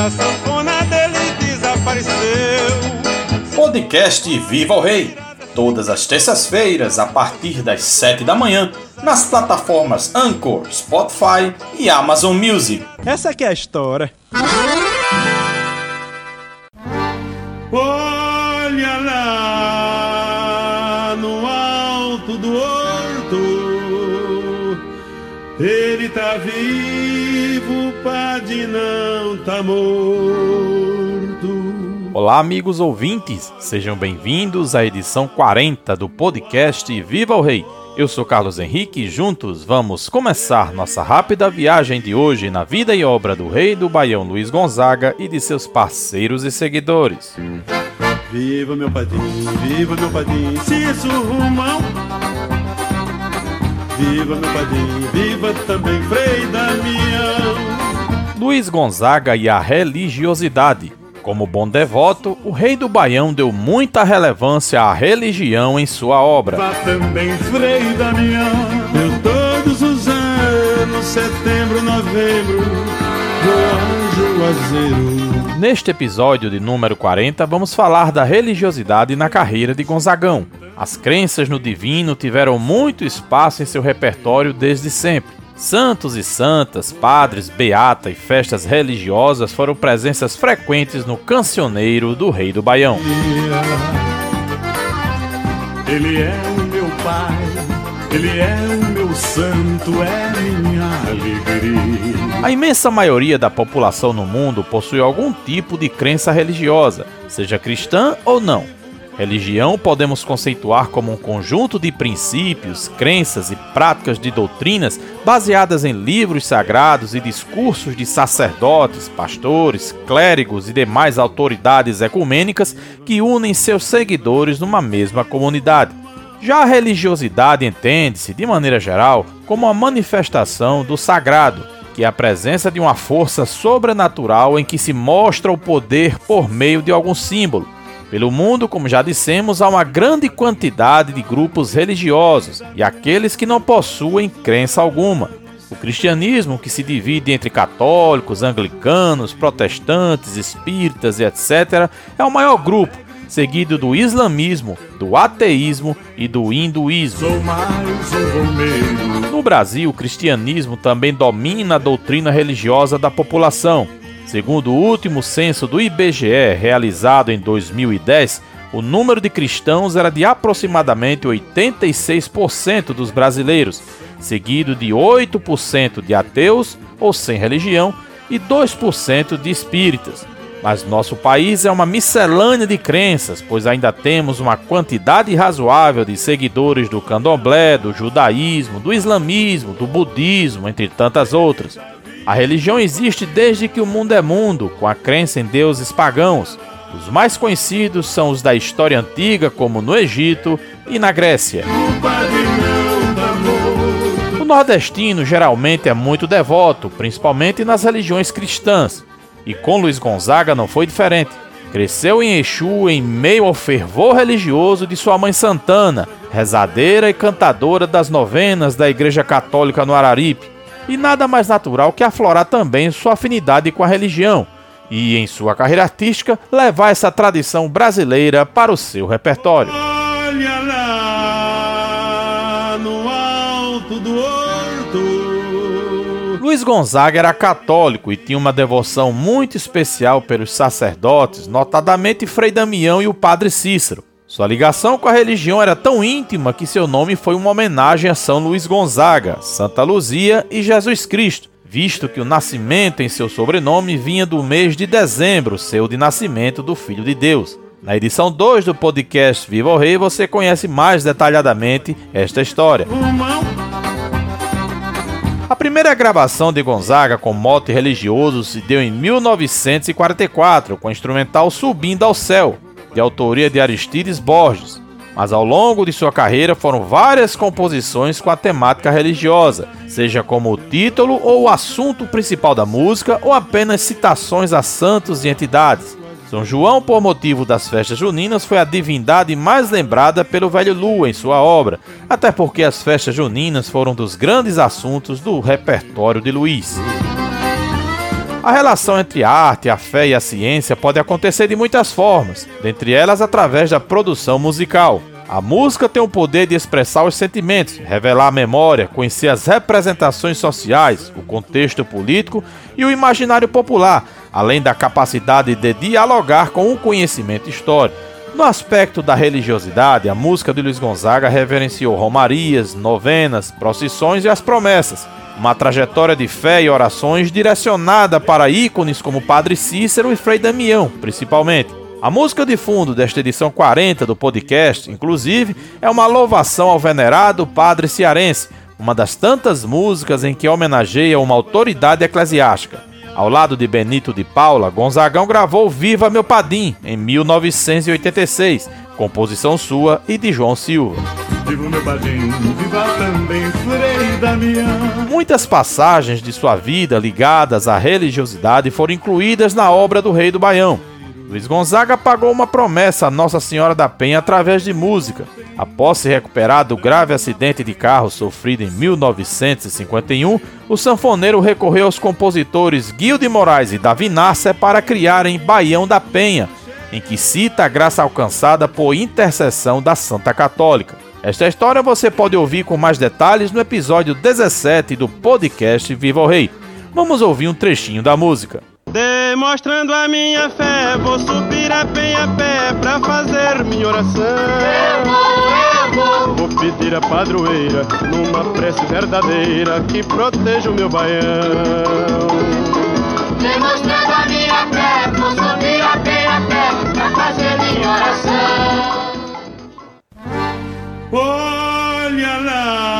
minha sanfona dele desapareceu. Podcast Viva o Rei. Todas as terças-feiras, a partir das 7 da manhã, nas plataformas Anchor, Spotify e Amazon Music. Essa aqui é a história. Olha lá no alto do horto, ele tá vivo, Padre não tá morto. Olá, amigos ouvintes, sejam bem-vindos à edição 40 do podcast Viva o Rei. Eu sou Carlos Henrique e juntos vamos começar nossa rápida viagem de hoje na vida e obra do rei do Baião Luiz Gonzaga e de seus parceiros e seguidores. Viva meu padrinho, viva meu padrinho, Cício Romão. Viva meu padrinho, viva também Frei Damião. Luiz Gonzaga e a religiosidade. Como bom devoto, o rei do Baião deu muita relevância à religião em sua obra. Vá também Frei Damião. Eu todos os anos, setembro, novembro, vou ao Juazeiro. Neste episódio de número 40, vamos falar da religiosidade na carreira de Gonzagão. As crenças no divino tiveram muito espaço em seu repertório desde sempre. Santos e santas, padres, beata e festas religiosas foram presenças frequentes no cancioneiro do Rei do Baião. Ele é o meu pai, ele é o meu santo, é minha alegria. A imensa maioria da população no mundo possui algum tipo de crença religiosa, seja cristã ou não. Religião podemos conceituar como um conjunto de princípios, crenças e práticas de doutrinas baseadas em livros sagrados e discursos de sacerdotes, pastores, clérigos e demais autoridades ecumênicas que unem seus seguidores numa mesma comunidade. Já a religiosidade entende-se, de maneira geral, como a manifestação do sagrado, que é a presença de uma força sobrenatural em que se mostra o poder por meio de algum símbolo. Pelo mundo, como já dissemos, há uma grande quantidade de grupos religiosos e aqueles que não possuem crença alguma. O cristianismo, que se divide entre católicos, anglicanos, protestantes, espíritas e etc., é o maior grupo, seguido do islamismo, do ateísmo e do hinduísmo. No Brasil, o cristianismo também domina a doutrina religiosa da população. Segundo o último censo do IBGE, realizado em 2010, o número de cristãos era de aproximadamente 86% dos brasileiros, seguido de 8% de ateus ou sem religião e 2% de espíritas. Mas nosso país é uma miscelânea de crenças, pois ainda temos uma quantidade razoável de seguidores do candomblé, do judaísmo, do islamismo, do budismo, entre tantas outras. A religião existe desde que o mundo é mundo, com a crença em deuses pagãos. Os mais conhecidos são os da história antiga, como no Egito e na Grécia. O nordestino geralmente é muito devoto, principalmente nas religiões cristãs. E com Luiz Gonzaga não foi diferente. Cresceu em Exu em meio ao fervor religioso de sua mãe Santana, rezadeira e cantadora das novenas da Igreja Católica no Araripe. E nada mais natural que aflorar também sua afinidade com a religião e, em sua carreira artística, levar essa tradição brasileira para o seu repertório. Olha lá no alto do. Luiz Gonzaga era católico e tinha uma devoção muito especial pelos sacerdotes, notadamente Frei Damião e o Padre Cícero. Sua ligação com a religião era tão íntima que seu nome foi uma homenagem a São Luís Gonzaga, Santa Luzia e Jesus Cristo, visto que o nascimento em seu sobrenome vinha do mês de dezembro, seu de nascimento do Filho de Deus. Na edição 2 do podcast Viva o Rei você conhece mais detalhadamente esta história. A primeira gravação de Gonzaga com mote religioso se deu em 1944, com o instrumental Subindo ao Céu, de autoria de Aristides Borges. Mas ao longo de sua carreira foram várias composições com a temática religiosa, seja como o título ou o assunto principal da música, ou apenas citações a santos e entidades. São João, por motivo das festas juninas, foi a divindade mais lembrada pelo velho Lua em sua obra, até porque as festas juninas foram dos grandes assuntos do repertório de Luiz. A relação entre a arte, a fé e a ciência pode acontecer de muitas formas, dentre elas através da produção musical. A música tem o poder de expressar os sentimentos, revelar a memória, conhecer as representações sociais, o contexto político e o imaginário popular, além da capacidade de dialogar com o conhecimento histórico. No aspecto da religiosidade, a música de Luiz Gonzaga reverenciou romarias, novenas, procissões e as promessas, uma trajetória de fé e orações direcionada para ícones como Padre Cícero e Frei Damião, principalmente. A música de fundo desta edição 40 do podcast, inclusive, é uma louvação ao venerado padre cearense, uma das tantas músicas em que homenageia uma autoridade eclesiástica. Ao lado de Benito de Paula, Gonzagão gravou Viva Meu Padim em 1986, composição sua e de João Silva. Viva meu padim, viva também Frei Damião. Muitas passagens de sua vida ligadas à religiosidade foram incluídas na obra do Rei do Baião. Luiz Gonzaga pagou uma promessa a Nossa Senhora da Penha através de música. Após se recuperar do grave acidente de carro sofrido em 1951, o sanfoneiro recorreu aos compositores Guilherme de Moraes e Davi Nasser para criarem Baião da Penha, em que cita a graça alcançada por intercessão da Santa Católica. Esta história você pode ouvir com mais detalhes no episódio 17 do podcast Viva o Rei. Vamos ouvir um trechinho da música. Demonstrando a minha fé, vou subir a pé a pé pra fazer minha oração. Eu vou, eu vou. Vou pedir a padroeira numa prece verdadeira que proteja o meu baião. Demonstrando a minha fé, vou subir a pé a pé pra fazer minha oração. Olha lá.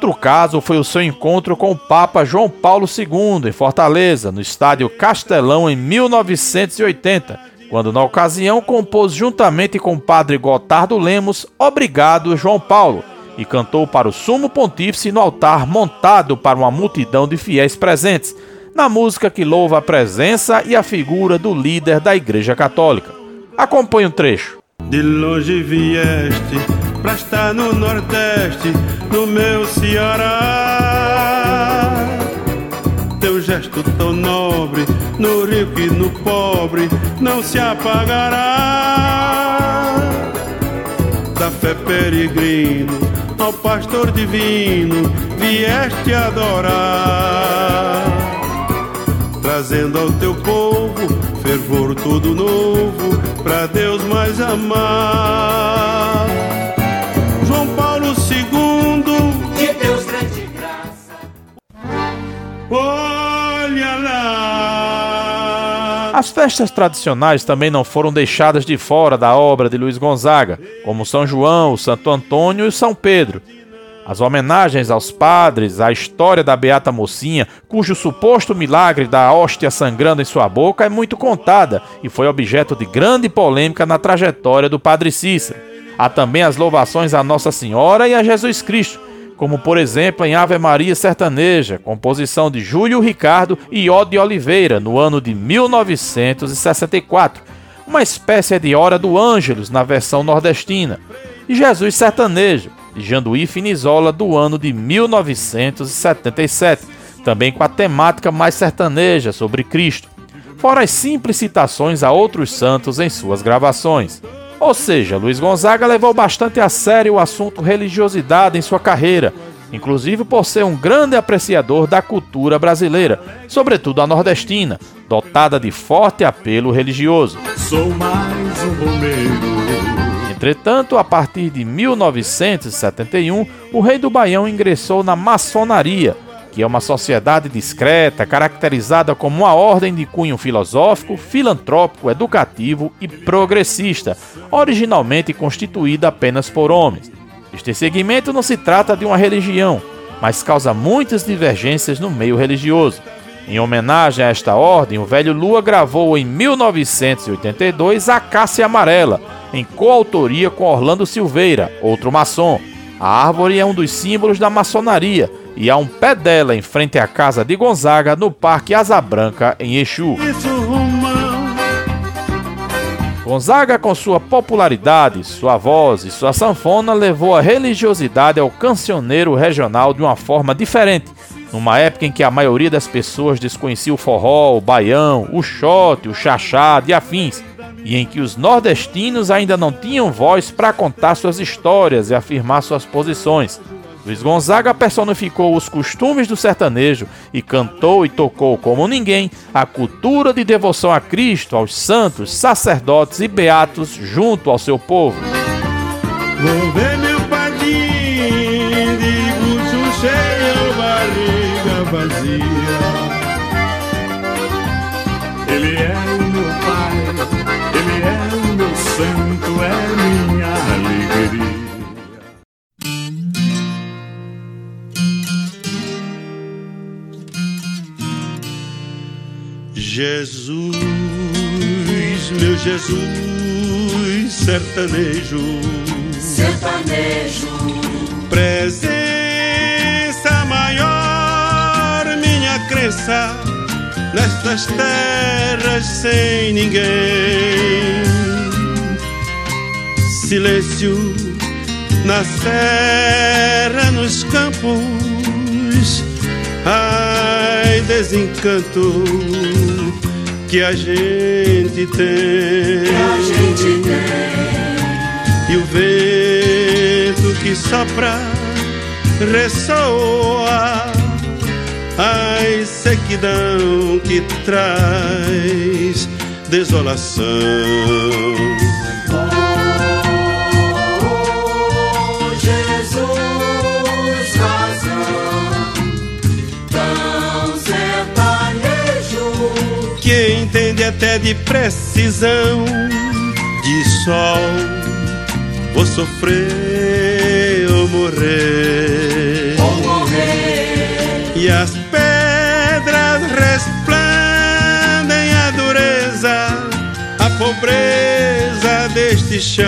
Outro caso foi o seu encontro com o Papa João Paulo II em Fortaleza, no estádio Castelão, em 1980, quando, na ocasião, compôs juntamente com o padre Gotardo Lemos Obrigado João Paulo e cantou para o sumo pontífice no altar montado para uma multidão de fiéis presentes, na música que louva a presença e a figura do líder da Igreja Católica. Acompanhe o um trecho. De longe vieste pra estar no Nordeste, no meu Ceará. Teu gesto tão nobre, no rico e no pobre, não se apagará. Da fé peregrino ao pastor divino, vieste adorar. Trazendo ao teu povo fervor todo novo, pra Deus mais amar. As festas tradicionais também não foram deixadas de fora da obra de Luiz Gonzaga, como São João, Santo Antônio e São Pedro. As homenagens aos padres, a história da Beata Mocinha, cujo suposto milagre da hóstia sangrando em sua boca é muito contada e foi objeto de grande polêmica na trajetória do Padre Cícero. Há também as louvações a Nossa Senhora e a Jesus Cristo, como por exemplo em Ave Maria Sertaneja, composição de Júlio Ricardo e Ode Oliveira, no ano de 1964, uma espécie de Hora do Ângelus na versão nordestina, e Jesus Sertanejo, de Janduí Finizola, do ano de 1977, também com a temática mais sertaneja sobre Cristo, fora as simples citações a outros santos em suas gravações. Ou seja, Luiz Gonzaga levou bastante a sério o assunto religiosidade em sua carreira, inclusive por ser um grande apreciador da cultura brasileira, sobretudo a nordestina, dotada de forte apelo religioso. Um. Entretanto, a partir de 1971, o rei do Baião ingressou na maçonaria, que é uma sociedade discreta, caracterizada como uma ordem de cunho filosófico, filantrópico, educativo e progressista, originalmente constituída apenas por homens. Este segmento não se trata de uma religião, mas causa muitas divergências no meio religioso. Em homenagem a esta ordem, o velho Lua gravou em 1982 A Cássia Amarela, em coautoria com Orlando Silveira, outro maçom. A árvore é um dos símbolos da maçonaria e há um pé dela em frente à casa de Gonzaga no Parque Asa Branca, em Exu. Gonzaga, com sua popularidade, sua voz e sua sanfona, levou a religiosidade ao cancioneiro regional de uma forma diferente, numa época em que a maioria das pessoas desconhecia o forró, o baião, o xote, o chachado e afins, e em que os nordestinos ainda não tinham voz para contar suas histórias e afirmar suas posições. Luiz Gonzaga personificou os costumes do sertanejo e cantou e tocou como ninguém a cultura de devoção a Cristo, aos santos, sacerdotes e beatos junto ao seu povo. Meu Jesus, meu Jesus, sertanejo, sertanejo, presença maior, minha crença, nestas terras sem ninguém. Silêncio na serra, nos campos, ai, desencanto que a gente tem. que a gente tem. E o vento que sopra ressoa a sequidão que traz desolação. Até de precisão de sol. Vou sofrer ou morrer. vou morrer. E as pedras resplandem a dureza, a pobreza deste chão.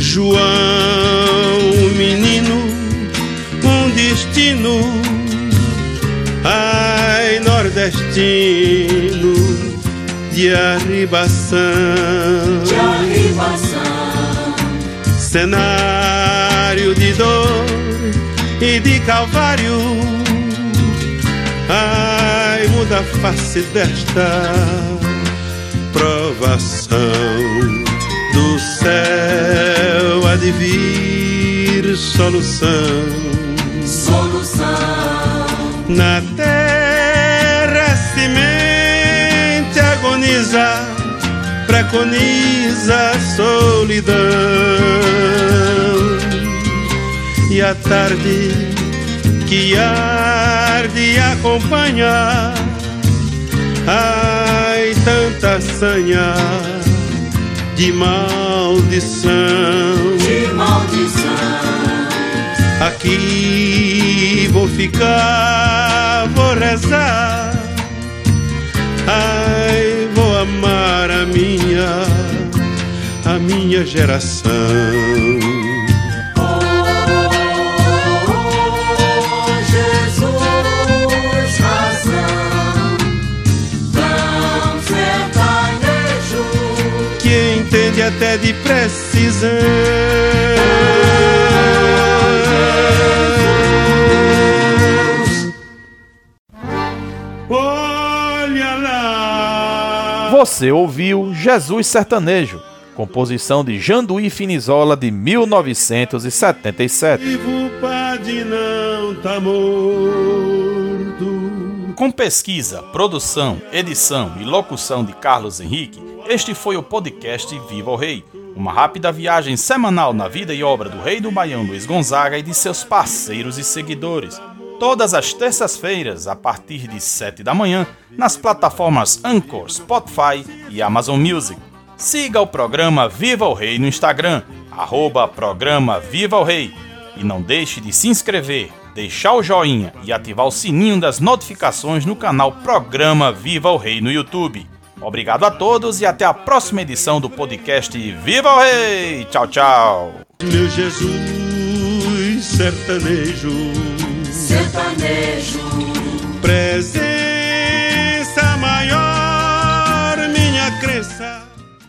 João, menino, um destino, ai, nordestino, de arribação. De arribação, cenário de dor e de calvário. Ai, muda a face desta provação. Do céu há de vir solução. Solução, na terra preconiza a solidão. E a tarde que arde acompanha, ai, tanta sanha de maldição. de maldição, Aqui vou ficar, vou rezar. Ai, a minha, a minha geração. até de precisão. Você ouviu Jesus Sertanejo, composição de Janduí Finizola de 1977. Vivo pode não tá morto. Com pesquisa, produção, edição e locução de Carlos Henrique, este foi o podcast Viva o Rei, uma rápida viagem semanal na vida e obra do rei do Baião Luiz Gonzaga e de seus parceiros e seguidores. Todas as terças-feiras, a partir de 7 da manhã, nas plataformas Anchor, Spotify e Amazon Music. Siga o programa Viva o Rei no Instagram, arroba programa Viva o Rei. E não deixe de se inscrever, deixar o joinha e ativar o sininho das notificações no canal Programa Viva o Rei no YouTube. Obrigado a todos e até a próxima edição do podcast Viva o Rei! Tchau, tchau! Meu Jesus sertanejo sertanejo. Presente